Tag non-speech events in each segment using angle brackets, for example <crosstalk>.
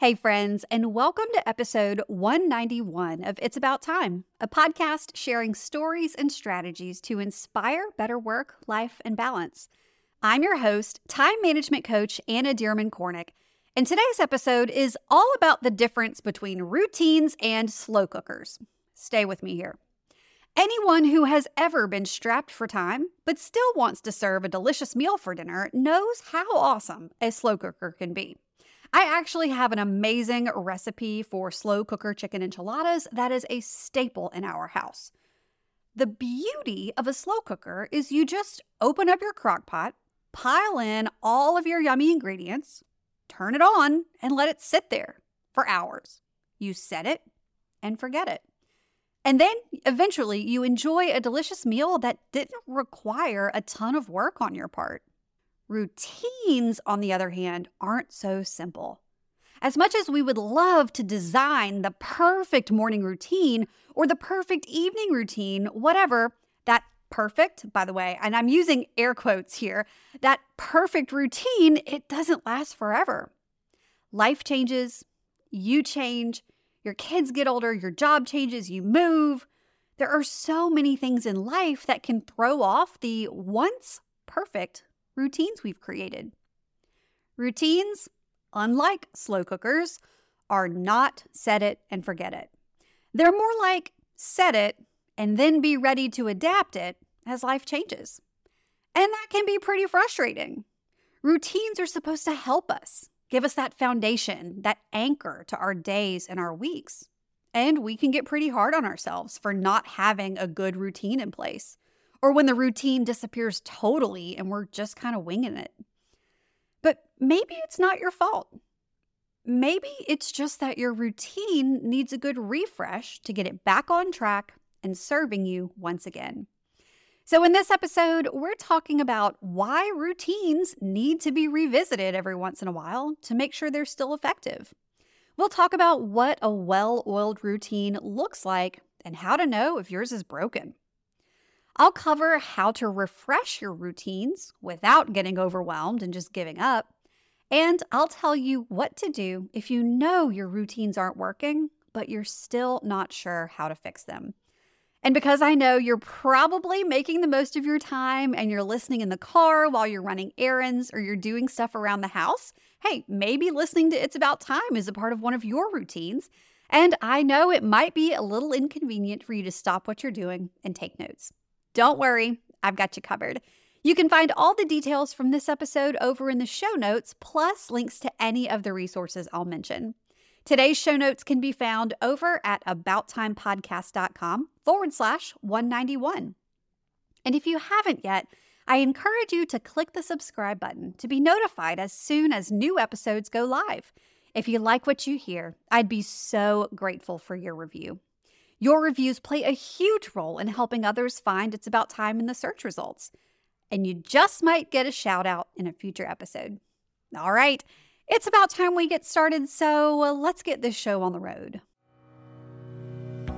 Hey, friends, and welcome to episode 191 of It's About Time, a podcast sharing stories and strategies to inspire better work, life, and balance. I'm your host, time management coach Anna Dearmon Kornick, and today's episode is all about the difference between routines and slow cookers. Stay with me here. Anyone who has ever been strapped for time but still wants to serve a delicious meal for dinner knows how awesome a slow cooker can be. I actually have an amazing recipe for slow cooker chicken enchiladas that is a staple in our house. The beauty of a slow cooker is you just open up your crock pot, pile in all of your yummy ingredients, turn it on, and let it sit there for hours. You set it and forget it. And then eventually you enjoy a delicious meal that didn't require a ton of work on your part. Routines, on the other hand, aren't so simple. As much as we would love to design the perfect morning routine or the perfect evening routine, whatever, that perfect, by the way, and I'm using air quotes here, that perfect routine, it doesn't last forever. Life changes, you change, your kids get older, your job changes, you move. There are so many things in life that can throw off the once perfect routines we've created. Routines, unlike slow cookers, are not set it and forget it. They're more like set it and then be ready to adapt it as life changes. And that can be pretty frustrating. Routines are supposed to help us, give us that foundation, that anchor to our days and our weeks. And we can get pretty hard on ourselves for not having a good routine in place or when the routine disappears totally and we're just kind of winging it. But maybe it's not your fault. Maybe it's just that your routine needs a good refresh to get it back on track and serving you once again. So, in this episode, we're talking about why routines need to be revisited every once in a while to make sure they're still effective. We'll talk about what a well oiled routine looks like and how to know if yours is broken. I'll cover how to refresh your routines without getting overwhelmed and just giving up. And I'll tell you what to do if you know your routines aren't working, but you're still not sure how to fix them. And because I know you're probably making the most of your time and you're listening in the car while you're running errands or you're doing stuff around the house, hey, maybe listening to It's About Time is a part of one of your routines. And I know it might be a little inconvenient for you to stop what you're doing and take notes. Don't worry, I've got you covered. You can find all the details from this episode over in the show notes, plus links to any of the resources I'll mention. Today's show notes can be found over at abouttimepodcast.com forward slash 191. And if you haven't yet, I encourage you to click the subscribe button to be notified as soon as new episodes go live. If you like what you hear, I'd be so grateful for your review. Your reviews play a huge role in helping others find It's About Time in the search results. And you just might get a shout out in a future episode. All right, it's about time we get started, so uh, let's get this show on the road.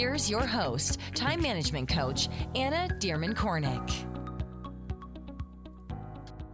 Here's your host, time management coach, Anna Dearmon Kornick.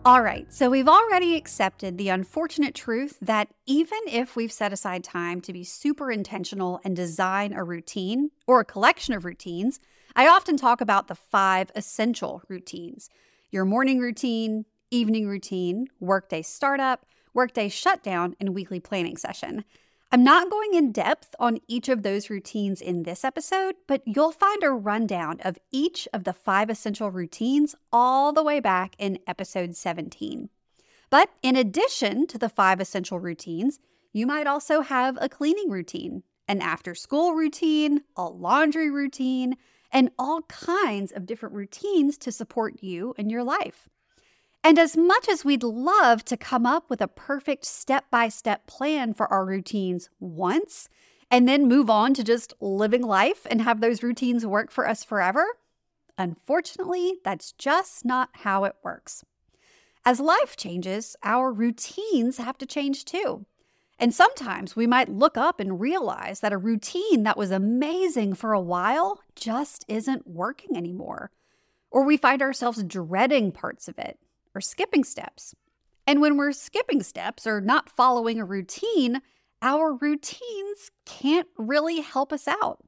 All right, so we've already accepted the unfortunate truth that even if we've set aside time to be super intentional and design a routine or a collection of routines, I often talk about the five essential routines your morning routine, evening routine, workday startup, workday shutdown, and weekly planning session. I'm not going in depth on each of those routines in this episode, but you'll find a rundown of each of the five essential routines all the way back in episode 17. But in addition to the five essential routines, you might also have a cleaning routine, an after school routine, a laundry routine, and all kinds of different routines to support you and your life. And as much as we'd love to come up with a perfect step by step plan for our routines once and then move on to just living life and have those routines work for us forever, unfortunately, that's just not how it works. As life changes, our routines have to change too. And sometimes we might look up and realize that a routine that was amazing for a while just isn't working anymore. Or we find ourselves dreading parts of it or skipping steps. And when we're skipping steps or not following a routine, our routines can't really help us out.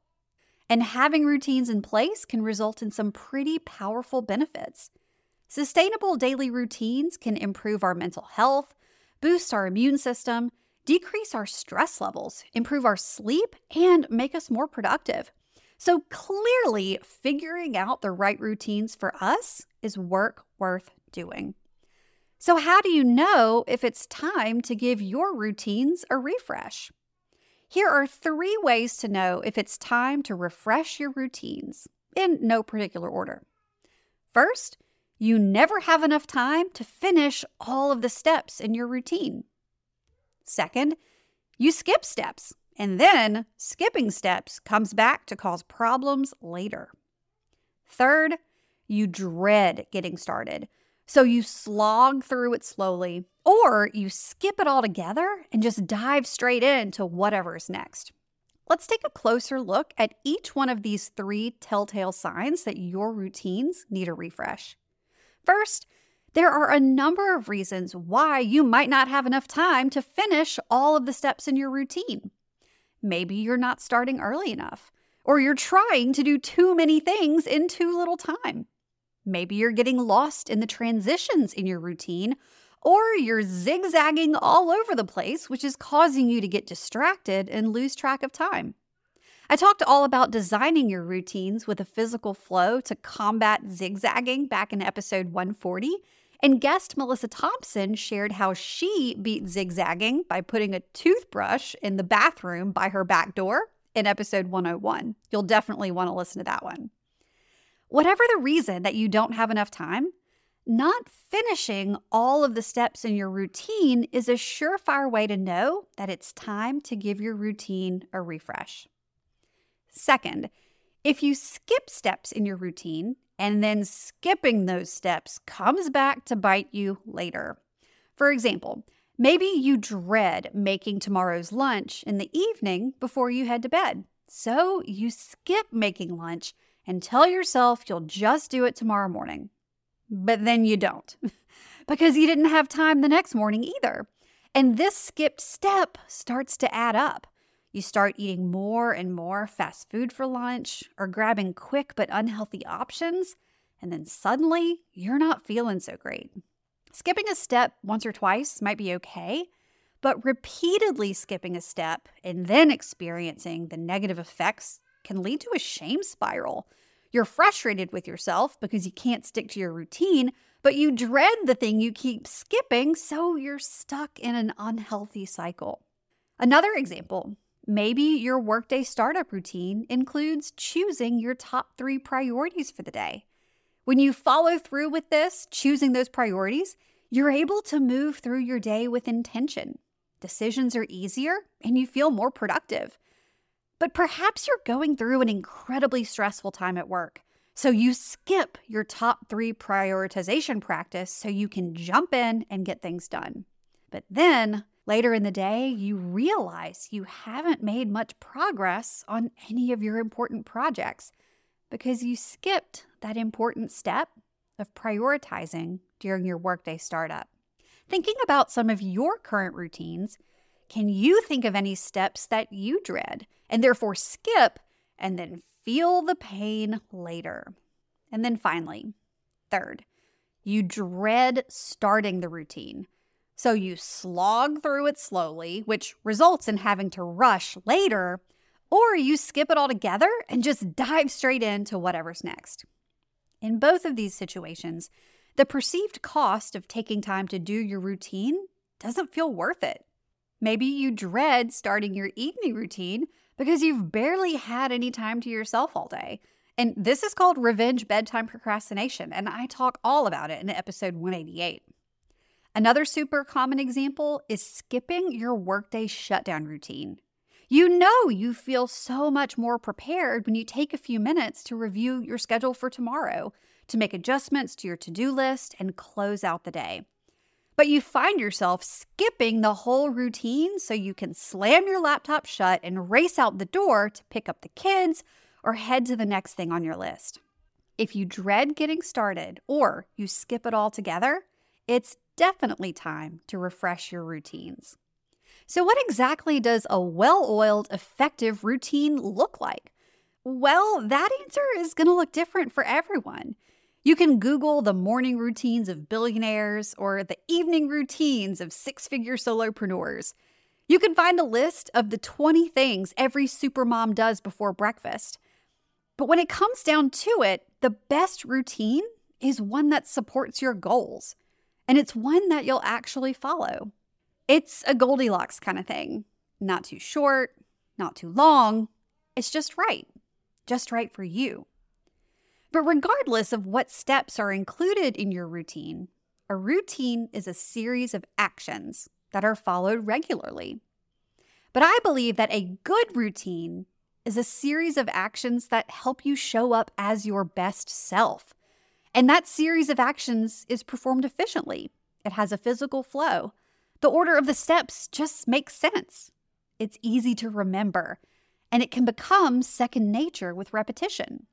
And having routines in place can result in some pretty powerful benefits. Sustainable daily routines can improve our mental health, boost our immune system, decrease our stress levels, improve our sleep, and make us more productive. So clearly, figuring out the right routines for us is work worth doing. So, how do you know if it's time to give your routines a refresh? Here are three ways to know if it's time to refresh your routines in no particular order. First, you never have enough time to finish all of the steps in your routine. Second, you skip steps, and then skipping steps comes back to cause problems later. Third, you dread getting started so you slog through it slowly, or you skip it all together and just dive straight into whatever's next. Let's take a closer look at each one of these three telltale signs that your routines need a refresh. First, there are a number of reasons why you might not have enough time to finish all of the steps in your routine. Maybe you're not starting early enough, or you're trying to do too many things in too little time. Maybe you're getting lost in the transitions in your routine, or you're zigzagging all over the place, which is causing you to get distracted and lose track of time. I talked all about designing your routines with a physical flow to combat zigzagging back in episode 140. And guest Melissa Thompson shared how she beat zigzagging by putting a toothbrush in the bathroom by her back door in episode 101. You'll definitely want to listen to that one. Whatever the reason that you don't have enough time, not finishing all of the steps in your routine is a surefire way to know that it's time to give your routine a refresh. Second, if you skip steps in your routine and then skipping those steps comes back to bite you later. For example, maybe you dread making tomorrow's lunch in the evening before you head to bed. So you skip making lunch and tell yourself you'll just do it tomorrow morning. But then you don't <laughs> because you didn't have time the next morning either. And this skipped step starts to add up. You start eating more and more fast food for lunch or grabbing quick but unhealthy options, and then suddenly you're not feeling so great. Skipping a step once or twice might be okay, but repeatedly skipping a step and then experiencing the negative effects can lead to a shame spiral. You're frustrated with yourself because you can't stick to your routine, but you dread the thing you keep skipping, so you're stuck in an unhealthy cycle. Another example maybe your workday startup routine includes choosing your top three priorities for the day. When you follow through with this, choosing those priorities, you're able to move through your day with intention. Decisions are easier and you feel more productive. But perhaps you're going through an incredibly stressful time at work. So you skip your top three prioritization practice so you can jump in and get things done. But then later in the day, you realize you haven't made much progress on any of your important projects because you skipped that important step of prioritizing during your workday startup. Thinking about some of your current routines, can you think of any steps that you dread and therefore skip and then feel the pain later? And then finally, third, you dread starting the routine. So you slog through it slowly, which results in having to rush later, or you skip it altogether and just dive straight into whatever's next. In both of these situations, the perceived cost of taking time to do your routine doesn't feel worth it. Maybe you dread starting your evening routine because you've barely had any time to yourself all day. And this is called revenge bedtime procrastination, and I talk all about it in episode 188. Another super common example is skipping your workday shutdown routine. You know you feel so much more prepared when you take a few minutes to review your schedule for tomorrow, to make adjustments to your to do list, and close out the day. But you find yourself skipping the whole routine so you can slam your laptop shut and race out the door to pick up the kids or head to the next thing on your list. If you dread getting started or you skip it all together, it's definitely time to refresh your routines. So, what exactly does a well oiled, effective routine look like? Well, that answer is going to look different for everyone. You can Google the morning routines of billionaires or the evening routines of six figure solopreneurs. You can find a list of the 20 things every supermom does before breakfast. But when it comes down to it, the best routine is one that supports your goals, and it's one that you'll actually follow. It's a Goldilocks kind of thing. Not too short, not too long. It's just right, just right for you. But regardless of what steps are included in your routine, a routine is a series of actions that are followed regularly. But I believe that a good routine is a series of actions that help you show up as your best self. And that series of actions is performed efficiently. It has a physical flow. The order of the steps just makes sense. It's easy to remember, and it can become second nature with repetition.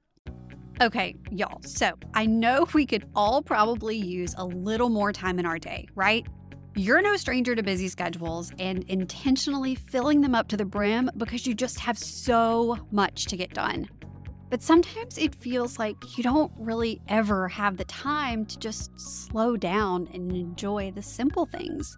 Okay, y'all, so I know we could all probably use a little more time in our day, right? You're no stranger to busy schedules and intentionally filling them up to the brim because you just have so much to get done. But sometimes it feels like you don't really ever have the time to just slow down and enjoy the simple things.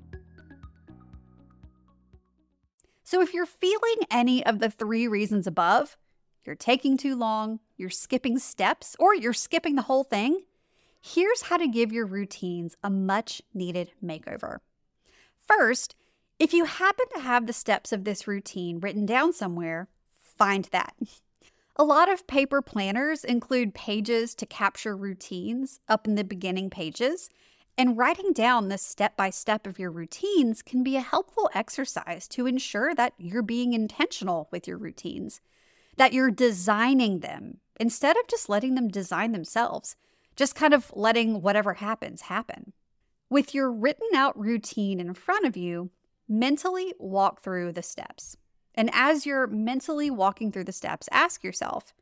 So, if you're feeling any of the three reasons above, you're taking too long, you're skipping steps, or you're skipping the whole thing, here's how to give your routines a much needed makeover. First, if you happen to have the steps of this routine written down somewhere, find that. A lot of paper planners include pages to capture routines up in the beginning pages, and writing down the step by step of your routines can be a helpful exercise to ensure that you're being intentional with your routines that you're designing them instead of just letting them design themselves, just kind of letting whatever happens happen. With your written out routine in front of you, mentally walk through the steps. And as you're mentally walking through the steps, ask yourself,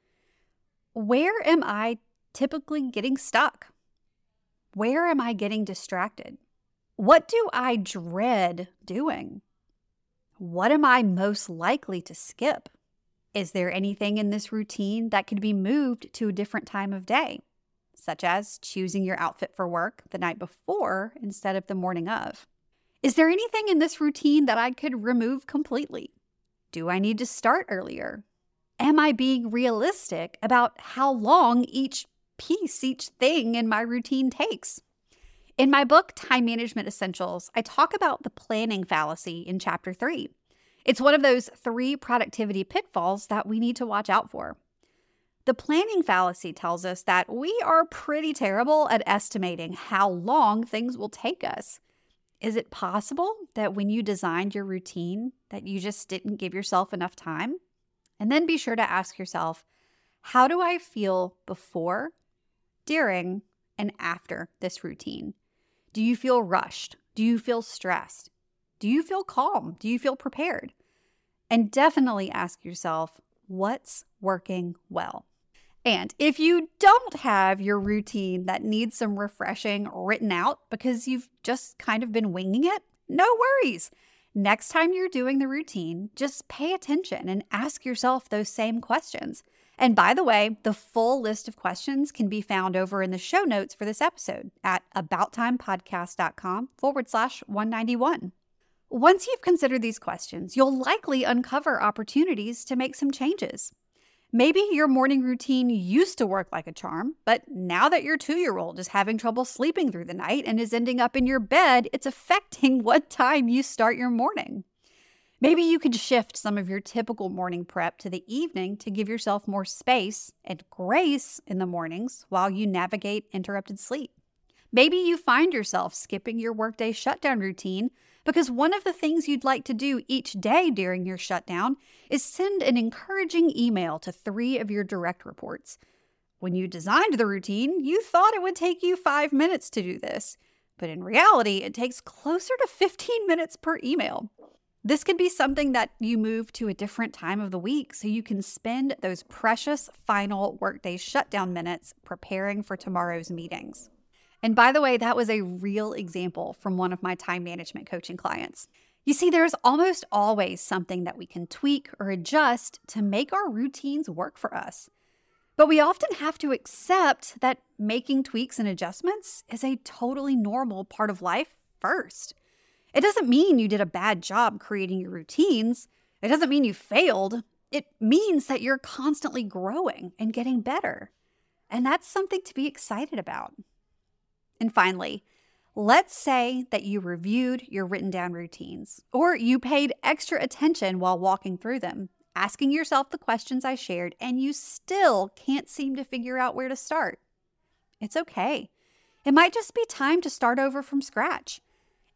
where am I typically getting stuck? Where am I getting distracted? What do I dread doing? What am I most likely to skip? Is there anything in this routine that could be moved to a different time of day, such as choosing your outfit for work the night before instead of the morning of? Is there anything in this routine that I could remove completely? Do I need to start earlier? Am I being realistic about how long each piece, each thing in my routine takes? In my book, Time Management Essentials, I talk about the planning fallacy in chapter three. It's one of those three productivity pitfalls that we need to watch out for. The planning fallacy tells us that we are pretty terrible at estimating how long things will take us. Is it possible that when you designed your routine that you just didn't give yourself enough time? And then be sure to ask yourself, how do I feel before, during, and after this routine? Do you feel rushed? Do you feel stressed? Do you feel calm? Do you feel prepared? And definitely ask yourself, what's working well? And if you don't have your routine that needs some refreshing written out because you've just kind of been winging it, no worries. Next time you're doing the routine, just pay attention and ask yourself those same questions. And by the way, the full list of questions can be found over in the show notes for this episode at abouttimepodcast.com forward slash 191. Once you've considered these questions, you'll likely uncover opportunities to make some changes. Maybe your morning routine used to work like a charm, but now that your two year old is having trouble sleeping through the night and is ending up in your bed, it's affecting <laughs> what time you start your morning. Maybe you could shift some of your typical morning prep to the evening to give yourself more space and grace in the mornings while you navigate interrupted sleep. Maybe you find yourself skipping your workday shutdown routine because one of the things you'd like to do each day during your shutdown is send an encouraging email to three of your direct reports. When you designed the routine, you thought it would take you five minutes to do this, but in reality, it takes closer to 15 minutes per email. This could be something that you move to a different time of the week so you can spend those precious final workday shutdown minutes preparing for tomorrow's meetings. And by the way, that was a real example from one of my time management coaching clients. You see, there's almost always something that we can tweak or adjust to make our routines work for us. But we often have to accept that making tweaks and adjustments is a totally normal part of life first. It doesn't mean you did a bad job creating your routines. It doesn't mean you failed. It means that you're constantly growing and getting better. And that's something to be excited about. And finally, let's say that you reviewed your written down routines or you paid extra attention while walking through them, asking yourself the questions I shared, and you still can't seem to figure out where to start. It's okay. It might just be time to start over from scratch.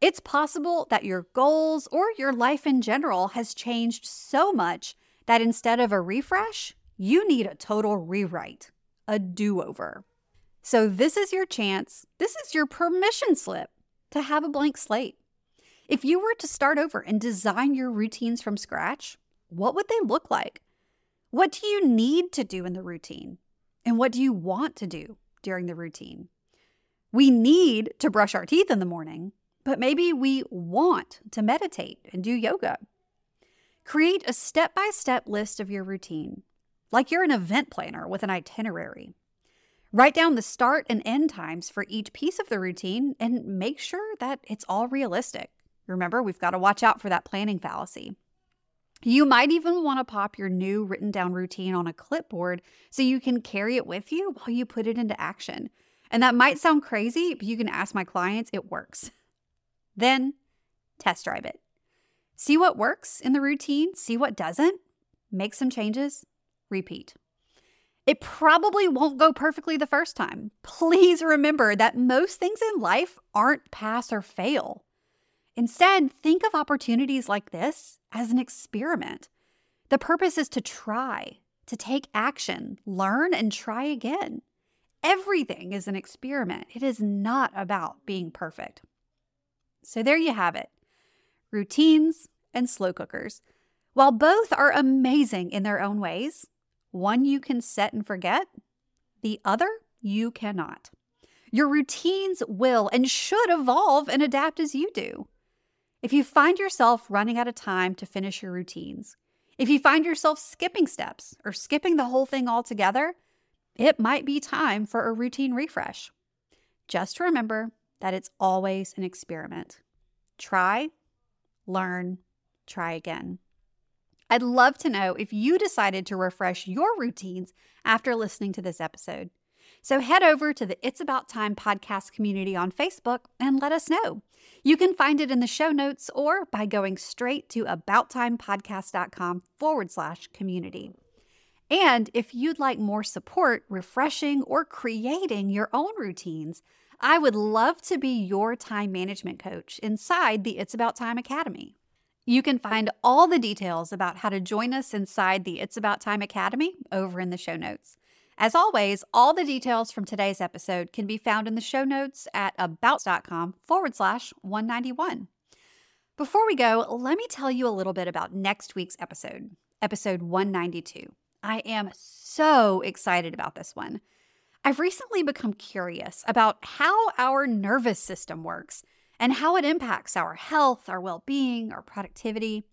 It's possible that your goals or your life in general has changed so much that instead of a refresh, you need a total rewrite, a do over. So, this is your chance, this is your permission slip to have a blank slate. If you were to start over and design your routines from scratch, what would they look like? What do you need to do in the routine? And what do you want to do during the routine? We need to brush our teeth in the morning, but maybe we want to meditate and do yoga. Create a step by step list of your routine, like you're an event planner with an itinerary. Write down the start and end times for each piece of the routine and make sure that it's all realistic. Remember, we've got to watch out for that planning fallacy. You might even want to pop your new written down routine on a clipboard so you can carry it with you while you put it into action. And that might sound crazy, but you can ask my clients, it works. <laughs> Then test drive it. See what works in the routine, see what doesn't, make some changes, repeat. It probably won't go perfectly the first time. Please remember that most things in life aren't pass or fail. Instead, think of opportunities like this as an experiment. The purpose is to try, to take action, learn, and try again. Everything is an experiment. It is not about being perfect. So there you have it routines and slow cookers. While both are amazing in their own ways, one you can set and forget, the other you cannot. Your routines will and should evolve and adapt as you do. If you find yourself running out of time to finish your routines, If you find yourself skipping steps or skipping the whole thing altogether, it might be time for a routine refresh. Just remember that it's always an experiment. Try, learn, try again. I'd love to know if you decided to refresh your routines after listening to this episode. So head over to the It's About Time podcast community on Facebook and let us know. You can find it in the show notes or by going straight to abouttimepodcast.com forward slash community. And if you'd like more support refreshing or creating your own routines, I would love to be your time management coach inside the It's About Time Academy. You can find all the details about how to join us inside the It's About Time Academy over in the show notes. As always, all the details from today's episode can be found in the show notes at about.com forward slash 191. Before we go, let me tell you a little bit about next week's episode, episode 192. I am so excited about this one. I've recently become curious about how our nervous system works and how it impacts our health, our well being, our productivity.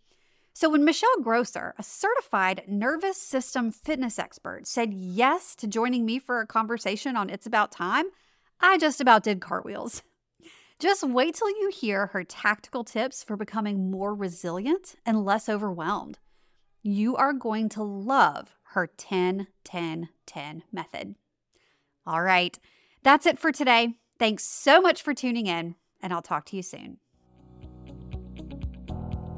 So, when Michelle Grosser, a certified nervous system fitness expert, said yes to joining me for a conversation on It's About Time, I just about did cartwheels. Just wait till you hear her tactical tips for becoming more resilient and less overwhelmed. You are going to love her 10 10 10 method. All right, that's it for today. Thanks so much for tuning in, and I'll talk to you soon.